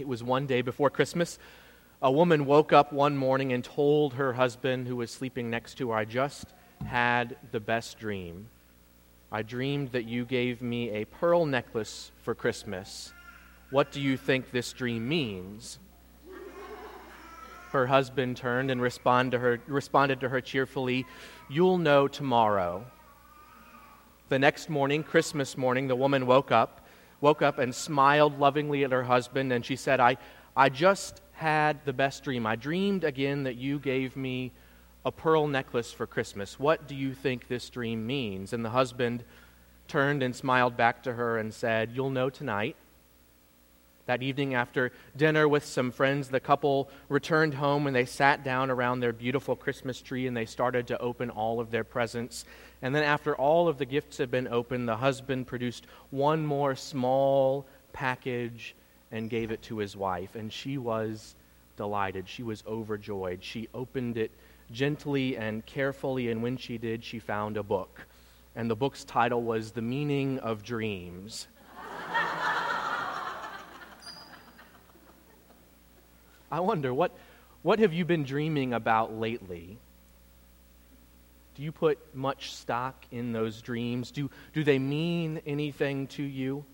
It was one day before Christmas. A woman woke up one morning and told her husband, who was sleeping next to her, I just had the best dream. I dreamed that you gave me a pearl necklace for Christmas. What do you think this dream means? Her husband turned and respond to her, responded to her cheerfully, You'll know tomorrow. The next morning, Christmas morning, the woman woke up, woke up and smiled lovingly at her husband, and she said, I, I just had the best dream. I dreamed again that you gave me a pearl necklace for Christmas. What do you think this dream means? And the husband turned and smiled back to her and said, You'll know tonight. That evening, after dinner with some friends, the couple returned home and they sat down around their beautiful Christmas tree and they started to open all of their presents. And then, after all of the gifts had been opened, the husband produced one more small package and gave it to his wife. And she was delighted. She was overjoyed. She opened it gently and carefully, and when she did, she found a book. And the book's title was The Meaning of Dreams. I wonder, what, what have you been dreaming about lately? Do you put much stock in those dreams? Do, do they mean anything to you?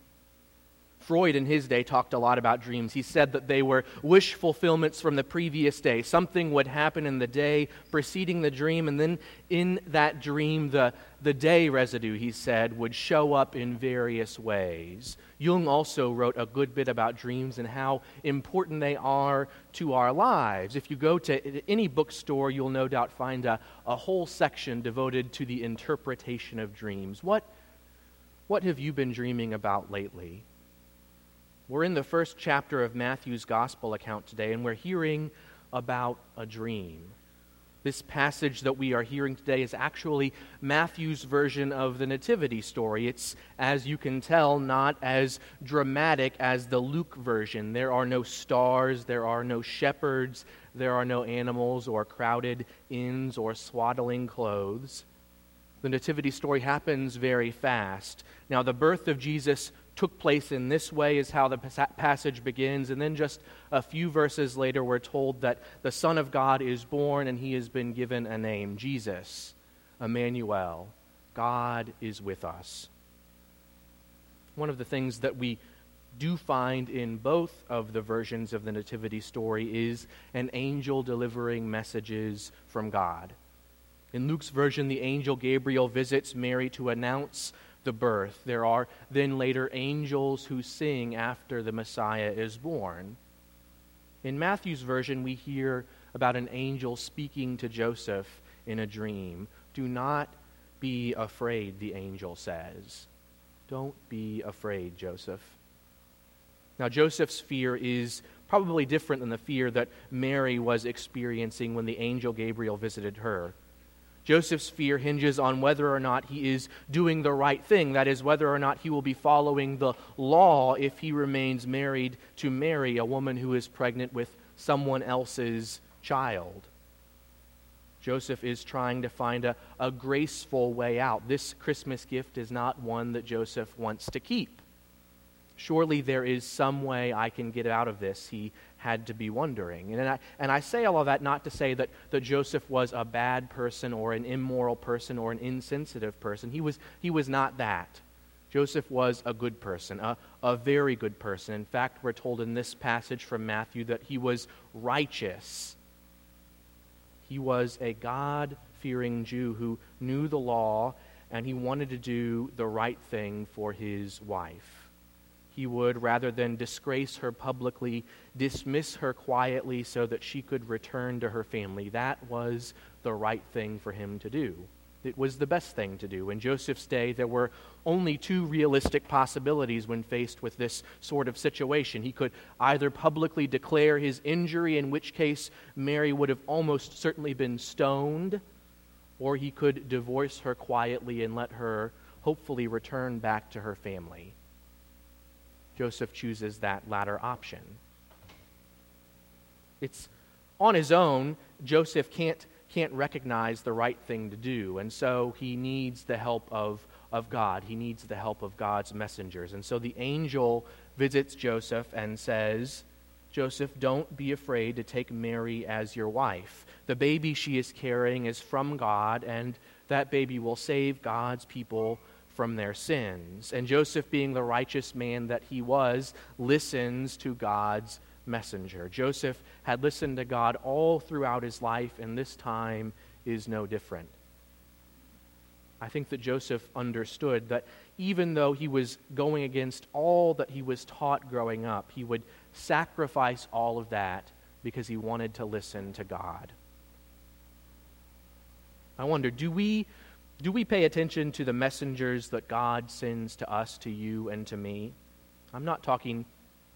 Freud in his day talked a lot about dreams. He said that they were wish fulfillments from the previous day. Something would happen in the day preceding the dream, and then in that dream, the, the day residue, he said, would show up in various ways. Jung also wrote a good bit about dreams and how important they are to our lives. If you go to any bookstore, you'll no doubt find a, a whole section devoted to the interpretation of dreams. What, what have you been dreaming about lately? We're in the first chapter of Matthew's gospel account today, and we're hearing about a dream. This passage that we are hearing today is actually Matthew's version of the Nativity story. It's, as you can tell, not as dramatic as the Luke version. There are no stars, there are no shepherds, there are no animals or crowded inns or swaddling clothes. The Nativity story happens very fast. Now, the birth of Jesus took place in this way, is how the passage begins. And then just a few verses later, we're told that the Son of God is born and he has been given a name Jesus, Emmanuel. God is with us. One of the things that we do find in both of the versions of the Nativity story is an angel delivering messages from God. In Luke's version, the angel Gabriel visits Mary to announce the birth. There are then later angels who sing after the Messiah is born. In Matthew's version, we hear about an angel speaking to Joseph in a dream. Do not be afraid, the angel says. Don't be afraid, Joseph. Now, Joseph's fear is probably different than the fear that Mary was experiencing when the angel Gabriel visited her. Joseph's fear hinges on whether or not he is doing the right thing. That is, whether or not he will be following the law if he remains married to Mary, a woman who is pregnant with someone else's child. Joseph is trying to find a, a graceful way out. This Christmas gift is not one that Joseph wants to keep. Surely there is some way I can get out of this, he had to be wondering. And I, and I say all of that not to say that, that Joseph was a bad person or an immoral person or an insensitive person. He was, he was not that. Joseph was a good person, a, a very good person. In fact, we're told in this passage from Matthew that he was righteous. He was a God fearing Jew who knew the law and he wanted to do the right thing for his wife he would, rather than disgrace her publicly, dismiss her quietly so that she could return to her family. That was the right thing for him to do. It was the best thing to do. In Joseph's day, there were only two realistic possibilities when faced with this sort of situation. He could either publicly declare his injury, in which case Mary would have almost certainly been stoned, or he could divorce her quietly and let her hopefully return back to her family. Joseph chooses that latter option. It's on his own, Joseph can't, can't recognize the right thing to do, and so he needs the help of, of God. He needs the help of God's messengers. And so the angel visits Joseph and says, Joseph, don't be afraid to take Mary as your wife. The baby she is carrying is from God, and that baby will save God's people from their sins. And Joseph, being the righteous man that he was, listens to God's messenger. Joseph had listened to God all throughout his life, and this time is no different. I think that Joseph understood that even though he was going against all that he was taught growing up, he would sacrifice all of that because he wanted to listen to God. I wonder, do we, do we pay attention to the messengers that God sends to us, to you, and to me? I'm not talking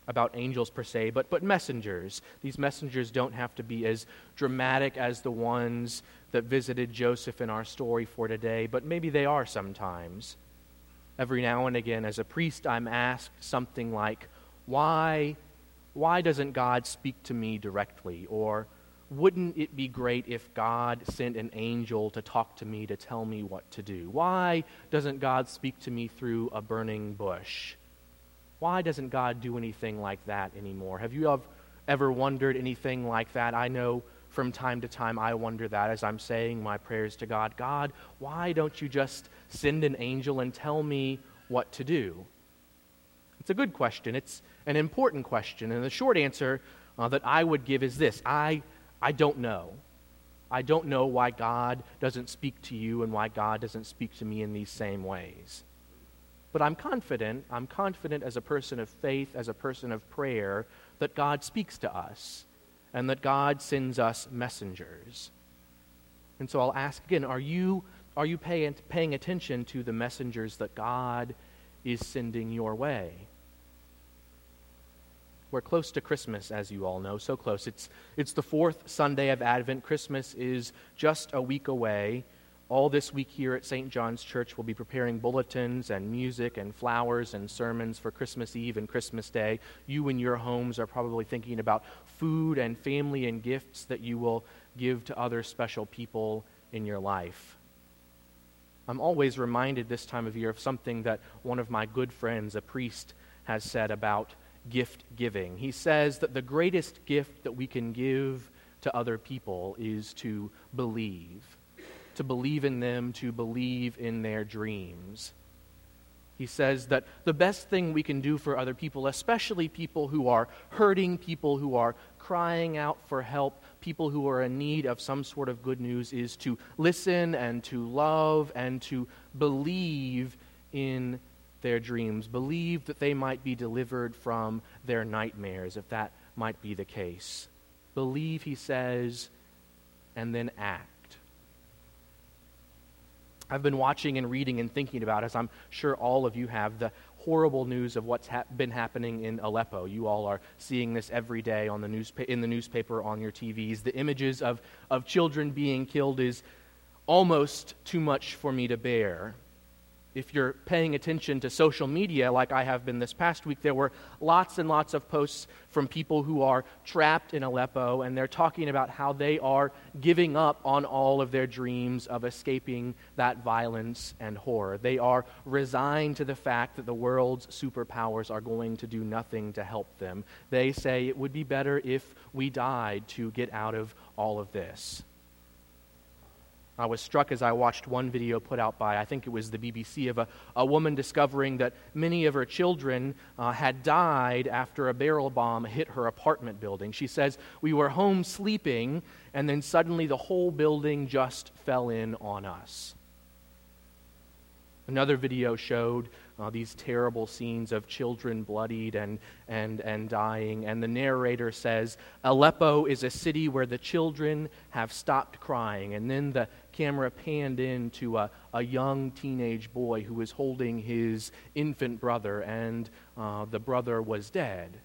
about angels per se, but, but messengers. These messengers don't have to be as dramatic as the ones that visited Joseph in our story for today, but maybe they are sometimes. Every now and again, as a priest, I'm asked something like, Why, why doesn't God speak to me directly? Or, wouldn't it be great if God sent an angel to talk to me to tell me what to do? Why doesn't God speak to me through a burning bush? Why doesn't God do anything like that anymore? Have you ever wondered anything like that? I know from time to time I wonder that as I'm saying my prayers to God God, why don't you just send an angel and tell me what to do? It's a good question. It's an important question. And the short answer uh, that I would give is this I, I don't know. I don't know why God doesn't speak to you and why God doesn't speak to me in these same ways. But I'm confident, I'm confident as a person of faith, as a person of prayer, that God speaks to us and that God sends us messengers. And so I'll ask again are you, are you pay, paying attention to the messengers that God is sending your way? We're close to Christmas, as you all know, so close. It's, it's the fourth Sunday of Advent. Christmas is just a week away all this week here at St. John's Church, we'll be preparing bulletins and music and flowers and sermons for Christmas Eve and Christmas Day. You in your homes are probably thinking about food and family and gifts that you will give to other special people in your life. I'm always reminded this time of year of something that one of my good friends, a priest, has said about gift giving. He says that the greatest gift that we can give to other people is to believe to believe in them, to believe in their dreams. He says that the best thing we can do for other people, especially people who are hurting, people who are crying out for help, people who are in need of some sort of good news, is to listen and to love and to believe in their dreams. Believe that they might be delivered from their nightmares, if that might be the case. Believe, he says, and then act. I've been watching and reading and thinking about, as I'm sure all of you have, the horrible news of what's ha- been happening in Aleppo. You all are seeing this every day on the newspa- in the newspaper, on your TVs. The images of, of children being killed is almost too much for me to bear if you're paying attention to social media like I have been this past week, there were lots and lots of posts from people who are trapped in Aleppo, and they're talking about how they are giving up on all of their dreams of escaping that violence and horror. They are resigned to the fact that the world's superpowers are going to do nothing to help them. They say it would be better if we died to get out of all of this. I was struck as I watched one video put out by, I think it was the BBC, of a, a woman discovering that many of her children uh, had died after a barrel bomb hit her apartment building. She says, We were home sleeping, and then suddenly the whole building just fell in on us. Another video showed uh, these terrible scenes of children bloodied and, and, and dying. And the narrator says, Aleppo is a city where the children have stopped crying. And then the camera panned in to a, a young teenage boy who was holding his infant brother, and uh, the brother was dead.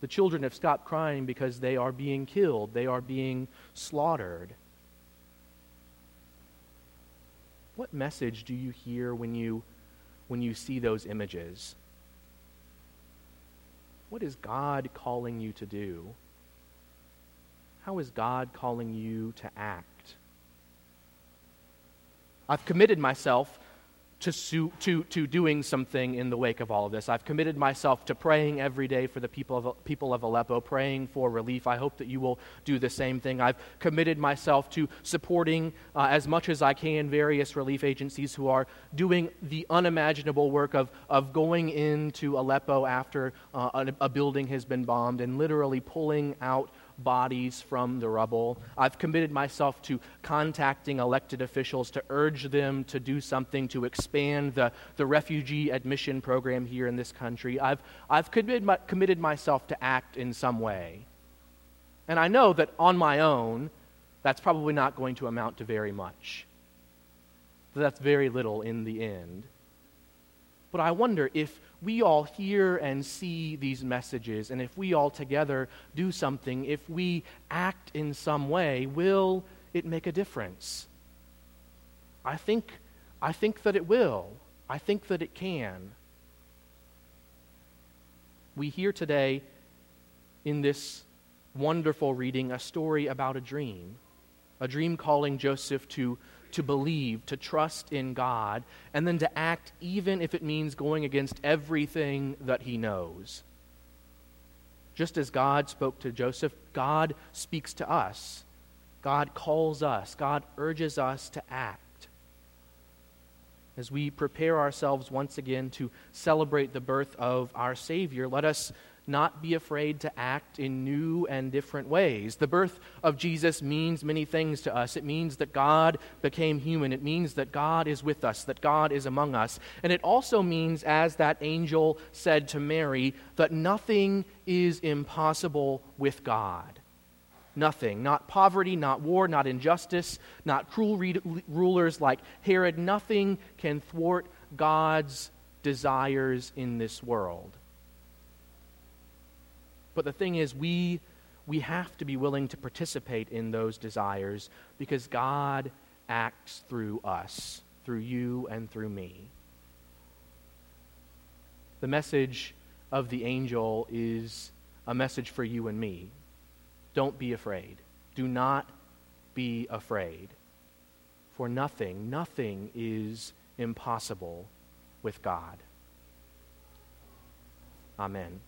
The children have stopped crying because they are being killed, they are being slaughtered. What message do you hear when you when you see those images? What is God calling you to do? How is God calling you to act? I've committed myself to, to, to doing something in the wake of all of this. I've committed myself to praying every day for the people of, people of Aleppo, praying for relief. I hope that you will do the same thing. I've committed myself to supporting uh, as much as I can various relief agencies who are doing the unimaginable work of, of going into Aleppo after uh, a, a building has been bombed and literally pulling out bodies from the rubble. I've committed myself to contacting elected officials to urge them to do something to expand the, the refugee admission program here in this country. I've, I've committed, my, committed myself to act in some way. And I know that on my own, that's probably not going to amount to very much. That's very little in the end. But I wonder if we all hear and see these messages, and if we all together do something, if we act in some way, will it make a difference? I think, I think that it will. I think that it can. We hear today in this wonderful reading a story about a dream, a dream calling Joseph to to believe, to trust in God, and then to act even if it means going against everything that he knows. Just as God spoke to Joseph, God speaks to us. God calls us. God urges us to act. As we prepare ourselves once again to celebrate the birth of our Savior, let us not be afraid to act in new and different ways. The birth of Jesus means many things to us. It means that God became human, it means that God is with us, that God is among us. And it also means, as that angel said to Mary, that nothing is impossible with God. Nothing. Not poverty, not war, not injustice, not cruel re- rulers like Herod. Nothing can thwart God's desires in this world. But the thing is, we, we have to be willing to participate in those desires because God acts through us, through you and through me. The message of the angel is a message for you and me. Don't be afraid. Do not be afraid. For nothing, nothing is impossible with God. Amen.